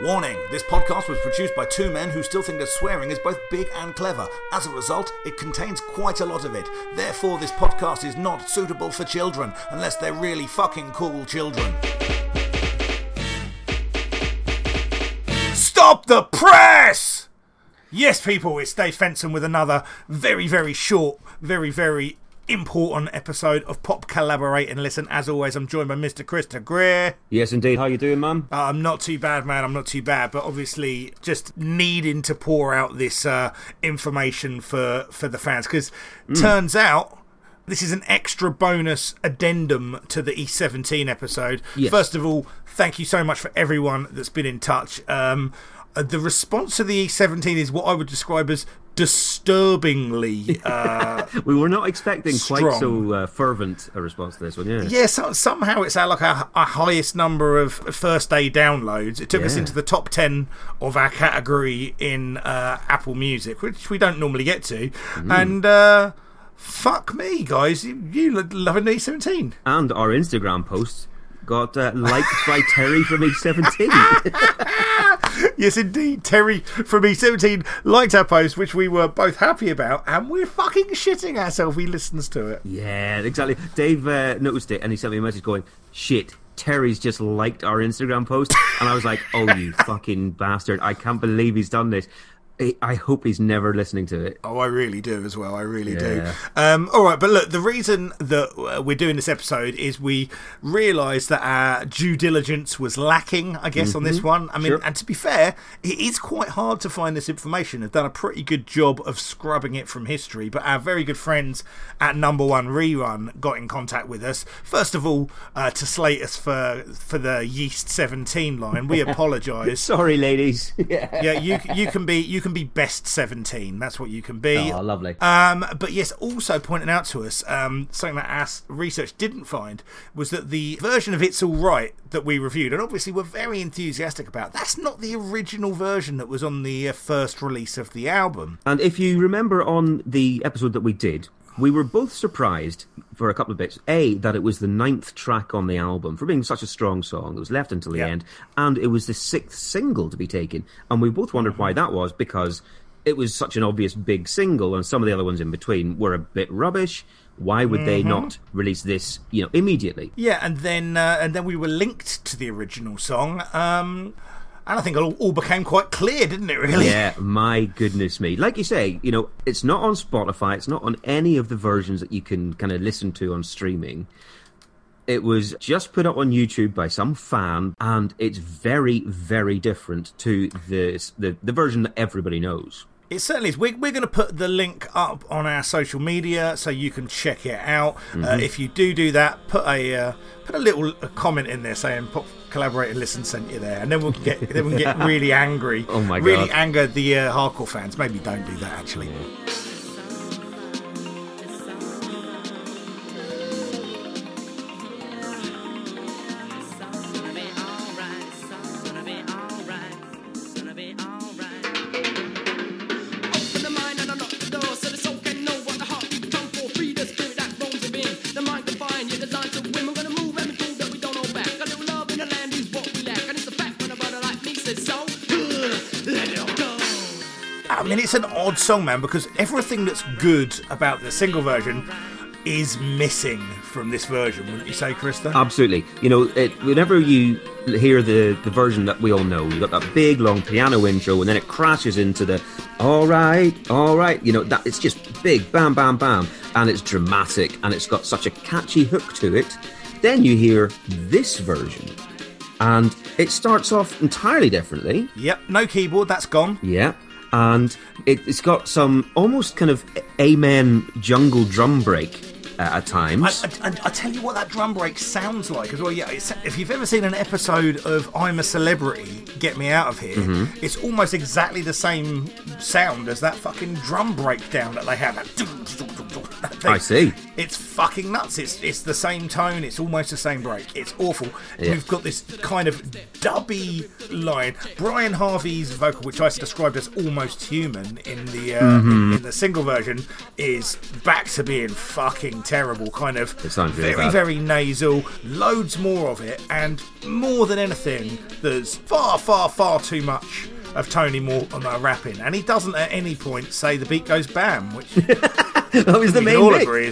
Warning this podcast was produced by two men who still think that swearing is both big and clever. As a result, it contains quite a lot of it. Therefore, this podcast is not suitable for children, unless they're really fucking cool children. Stop the press! Yes, people, it's Dave Fenson with another very, very short, very, very important episode of Pop Collaborate and Listen. As always, I'm joined by Mr. Krista Greer. Yes, indeed. How you doing, man? Uh, I'm not too bad, man. I'm not too bad, but obviously just needing to pour out this uh, information for for the fans because turns out. This is an extra bonus addendum to the E17 episode. Yes. First of all, thank you so much for everyone that's been in touch. Um, uh, the response to the E17 is what I would describe as disturbingly uh, We were not expecting quite so uh, fervent a response to this one, yeah. Yeah, so, somehow it's at like our, our highest number of first day downloads. It took us into the top 10 of our category in uh, Apple Music, which we don't normally get to. Mm-hmm. And uh, fuck me, guys, you, you lo- loving E17. And our Instagram posts got uh, liked by Terry from E17. Yes, indeed. Terry from E17 liked our post, which we were both happy about, and we're fucking shitting ourselves. He listens to it. yeah, exactly. Dave uh, noticed it and he sent me a message going, shit. Terry's just liked our Instagram post, and I was like, "Oh, you fucking bastard! I can't believe he's done this. I- hope he's never listening to it." Oh, I really do as well. I really do. Um, all right, but look, the reason that uh, we're doing this episode is we realised that our due diligence was lacking, I guess, on this one. I mean, Sure. and to be fair, it is quite hard to find this information. They've done a pretty good job of scrubbing it from history, but our very good friends at Number One Rerun got in contact with us. First of all, uh, to slate us for for the Yeast Seventeen line, we apologise. Sorry, ladies. yeah. yeah, you you can be you can be best seventeen. That's what you can be. Oh, lovely. Um, but yes, also pointing out to us um, something that our research didn't find was that the version of "It's All Right" that we reviewed, and obviously we're very enthusiastic about, that's not the original version that was on the uh, first release of the album. And if you remember on the episode that we did, we were both surprised for a couple of bits. A, that it was the ninth track on the album for being such a strong song. It was left until the Yeah. end. And it was the sixth single to be taken. And we both wondered why that was because it was such an obvious big single and some of the other ones in between were a bit rubbish. Why would they not release this, you know, immediately? Yeah, and then uh, and then we were linked to the original song. Um, and I think it all, all became quite clear, didn't it? Really? Yeah, my goodness me. Like you say, you know, it's not on Spotify, it's not on any of the versions that you can kind of listen to on streaming. It was just put up on YouTube by some fan, and it's very, very different to the the, the version that everybody knows. It certainly is. We're, we're going to put the link up on our social media so you can check it out. Uh, if you do do that, put a uh, put a little uh, comment in there saying "Pop collaborate and listen sent you there," and then we'll get then we'll get really angry. Oh my god! Really anger the uh, hardcore fans. Maybe don't do that actually. Gonna I mean, it's an odd song, man, because everything that's good about the single version is missing from this version. Wouldn't you say, Krista? Absolutely. You know, it, whenever you hear the, the version that we all know, you got that big long piano intro, and then it crashes into the all right, all right. You know, that it's just big, bam, bam, bam, and it's dramatic, and it's got such a catchy hook to it. Then you hear this version, and it starts off entirely differently. Yep. No keyboard. That's gone. Yeah. And it, it's got some almost kind of amen jungle drum break uh, at times. I, I, I tell you what, that drum break sounds like as well. Yeah, it's, if you've ever seen an episode of I'm a Celebrity, Get Me Out of Here, Mm-hmm. it's almost exactly the same sound as that fucking drum breakdown that they have. That, thing. I see. It's fucking nuts. It's it's the same tone. It's almost the same break. It's awful. Yeah. We've got this kind of dubby line. Brian Harvey's vocal, which I described as almost human in the uh, Mm-hmm. in, in the single version, is back to being fucking terrible. Kind of It sounds really very bad. very nasal. Loads more of it, and more than anything, there's far far far too much. Of Tony Moore on the rapping, and he doesn't at any point say the beat goes bam, which That was the we main all bit. agree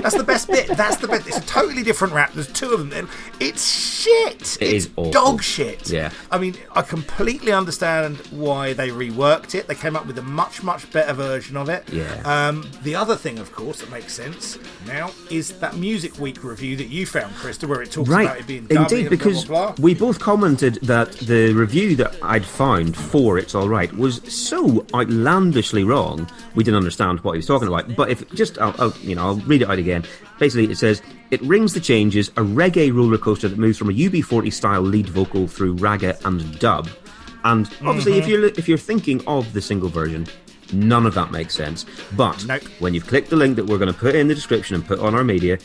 that's the best bit. That's the best. It's a totally different rap. There's two of them. It's shit. It it's is awful. dog shit. Yeah. I mean, I completely understand why they reworked it. They came up with a much much better version of it. Yeah. Um, the other thing, of course, that makes sense now is that Music Week review that you found, Krista, where it talks about it being indeed, because blah, blah, blah. we both commented that the review that I'd found for It's Alright was so outlandishly wrong, we didn't understand what he was talking about. But if just, I'll, I'll, you know, I'll read it out again. Basically, it says, it rings the changes, a reggae roller coaster that moves from a UB40 style lead vocal through ragga and dub. And obviously, Mm-hmm. if you're if you're thinking of the single version, none of that makes sense. But Nope. when you've clicked the link that we're going to put in the description and put on our media,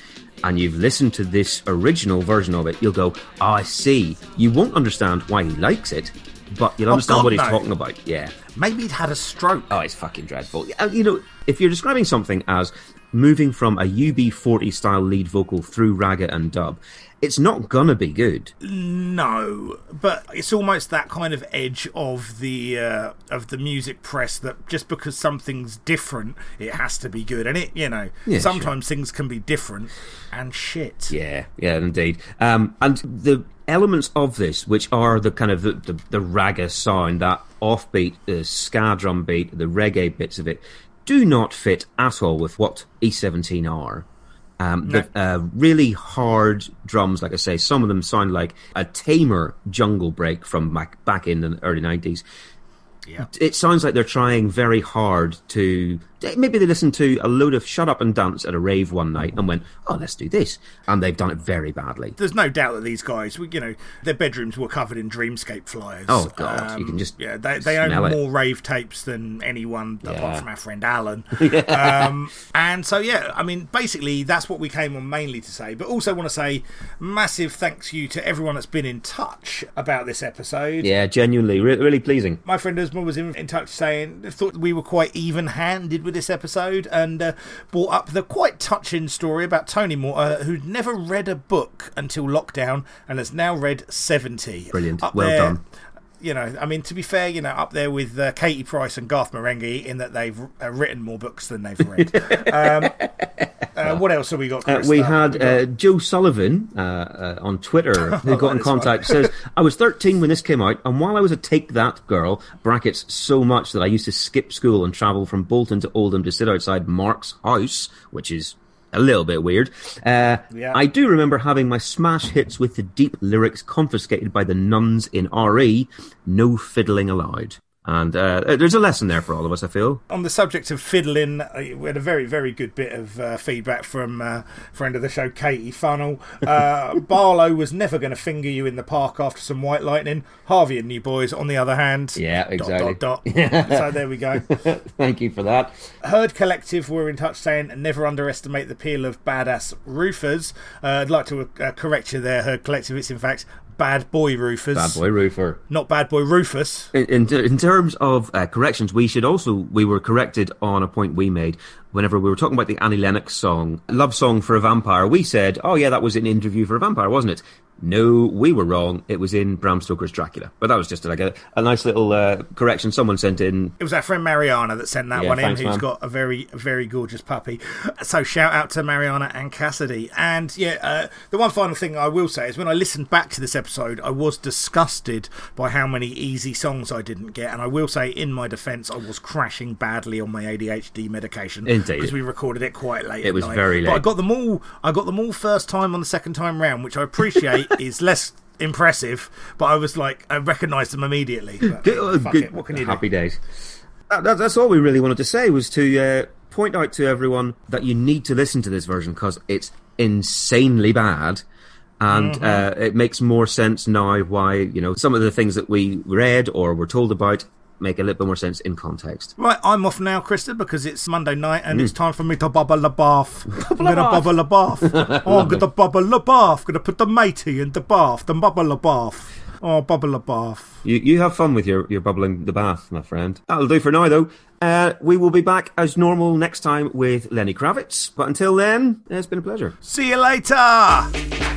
and you've listened to this original version of it, you'll go, "Oh, I see." You won't understand why he likes it, but you'll understand God, what he's no. talking about. Yeah. Maybe he'd had a stroke. Oh, it's fucking dreadful. You know, if you're describing something as moving from a UB40 style lead vocal through ragga and dub, it's not gonna be good. No, but it's almost that kind of edge of the uh, of the music press that just because something's different, it has to be good. And it, you know, Yeah, sometimes things can be different and shit. Yeah, yeah, indeed. Um, and the elements of this, which are the kind of the, the, the ragga sound, that offbeat uh, ska drum beat, the reggae bits of it, do not fit at all with what E17 are. Um, the uh, really hard drums, like I say, some of them sound like a tamer jungle break from back, back in the early 90s. Yeah. It sounds like they're trying very hard to. Maybe they listened to a load of Shut Up and Dance at a rave one night and went, oh, let's do this. And they've done it very badly. There's no doubt that these guys, you know, their bedrooms were covered in Dreamscape flyers. Um, Oh, God, you can just yeah, they they own it. more rave tapes than anyone Yeah. apart from our friend Alan. um, and so yeah, I mean, basically that's what we came on mainly to say. But also want to say massive thanks you to everyone that's been in touch about this episode. Yeah, genuinely, re- really pleasing. My friend Usman was in, in touch saying thought we were quite even-handed with this episode and uh, brought up the quite touching story about Tony Moore, uh, who'd never read a book until lockdown and has now read seventy. Brilliant. Up Well there, done. You know, I mean, to be fair, you know, up there with uh, Katie Price and Garth Marenghi in that they've uh, written more books than they've read. um, what else have we got? Uh, we had uh, Joe Sullivan uh, uh, on Twitter who got in contact. Says I was 13 when this came out, and while I was a take that girl (brackets so much that I used to skip school and travel from Bolton to Oldham to sit outside Mark's house, which is a little bit weird. Uh, Yeah. I do remember having my smash hits with the deep lyrics confiscated by the nuns in RE. No fiddling allowed. And uh, there's a lesson there for all of us, I feel. on the subject of fiddling, uh, we had a very, very good bit of uh, feedback from uh, friend of the show, Katie Funnel. Uh, Barlow was never going to finger you in the park after some white lightning. Harvey and you boys, on the other hand, Yeah, exactly. Dot, dot, dot. so there we go. Thank you for that. Herd Collective were in touch saying, never underestimate the appeal of badass roofers. Uh, I'd like to uh, correct you there, Herd Collective. It's in fact bad boy roofers, Bad boy roofer. not bad boy Rufus. In, in, in terms of uh, corrections, we should also we were corrected on a point we made whenever we were talking about the Annie Lennox song, "Love Song for a Vampire." We said, "Oh yeah, that was an interview for a vampire, wasn't it?" No, we were wrong. It was in Bram Stoker's Dracula. But that was just like a, a nice little uh, correction someone sent in. It was our friend Mariana that sent that Yeah, one in, thanks, who's man. got a very, very gorgeous puppy. So shout out to Mariana and Cassidy. And yeah, uh, the one final thing I will say is when I listened back to this episode, I was disgusted by how many easy songs I didn't get. And I will say, in my defence, I was crashing badly on my ADHD medication Indeed. because we recorded it quite late. It was night. very But I got them all. I got them all first time on the second time round, which I appreciate is less. Impressive, but I was like, I recognised them immediately. But, Good- uh, fuck good- it, what can you do? Happy days. That, that, that's all we really wanted to say was to uh, point out to everyone that you need to listen to this version because it's insanely bad. And Mm-hmm. uh, it makes more sense now why, you know, some of the things that we read or were told about make a little bit more sense in context. Right, I'm off now, Krista, because it's Monday night and it's time for me to bubble the bath. I'm gonna bubble the bath. oh, I'm gonna bubble the bath. Gonna put the matey in the bath, the bubble the bath. Oh, bubble a bath. You you have fun with your, your bubbling the bath, my friend. That'll do for now, though. Uh, we will be back as normal next time with Lenny Kravitz. But until then, it's been a pleasure. See you later.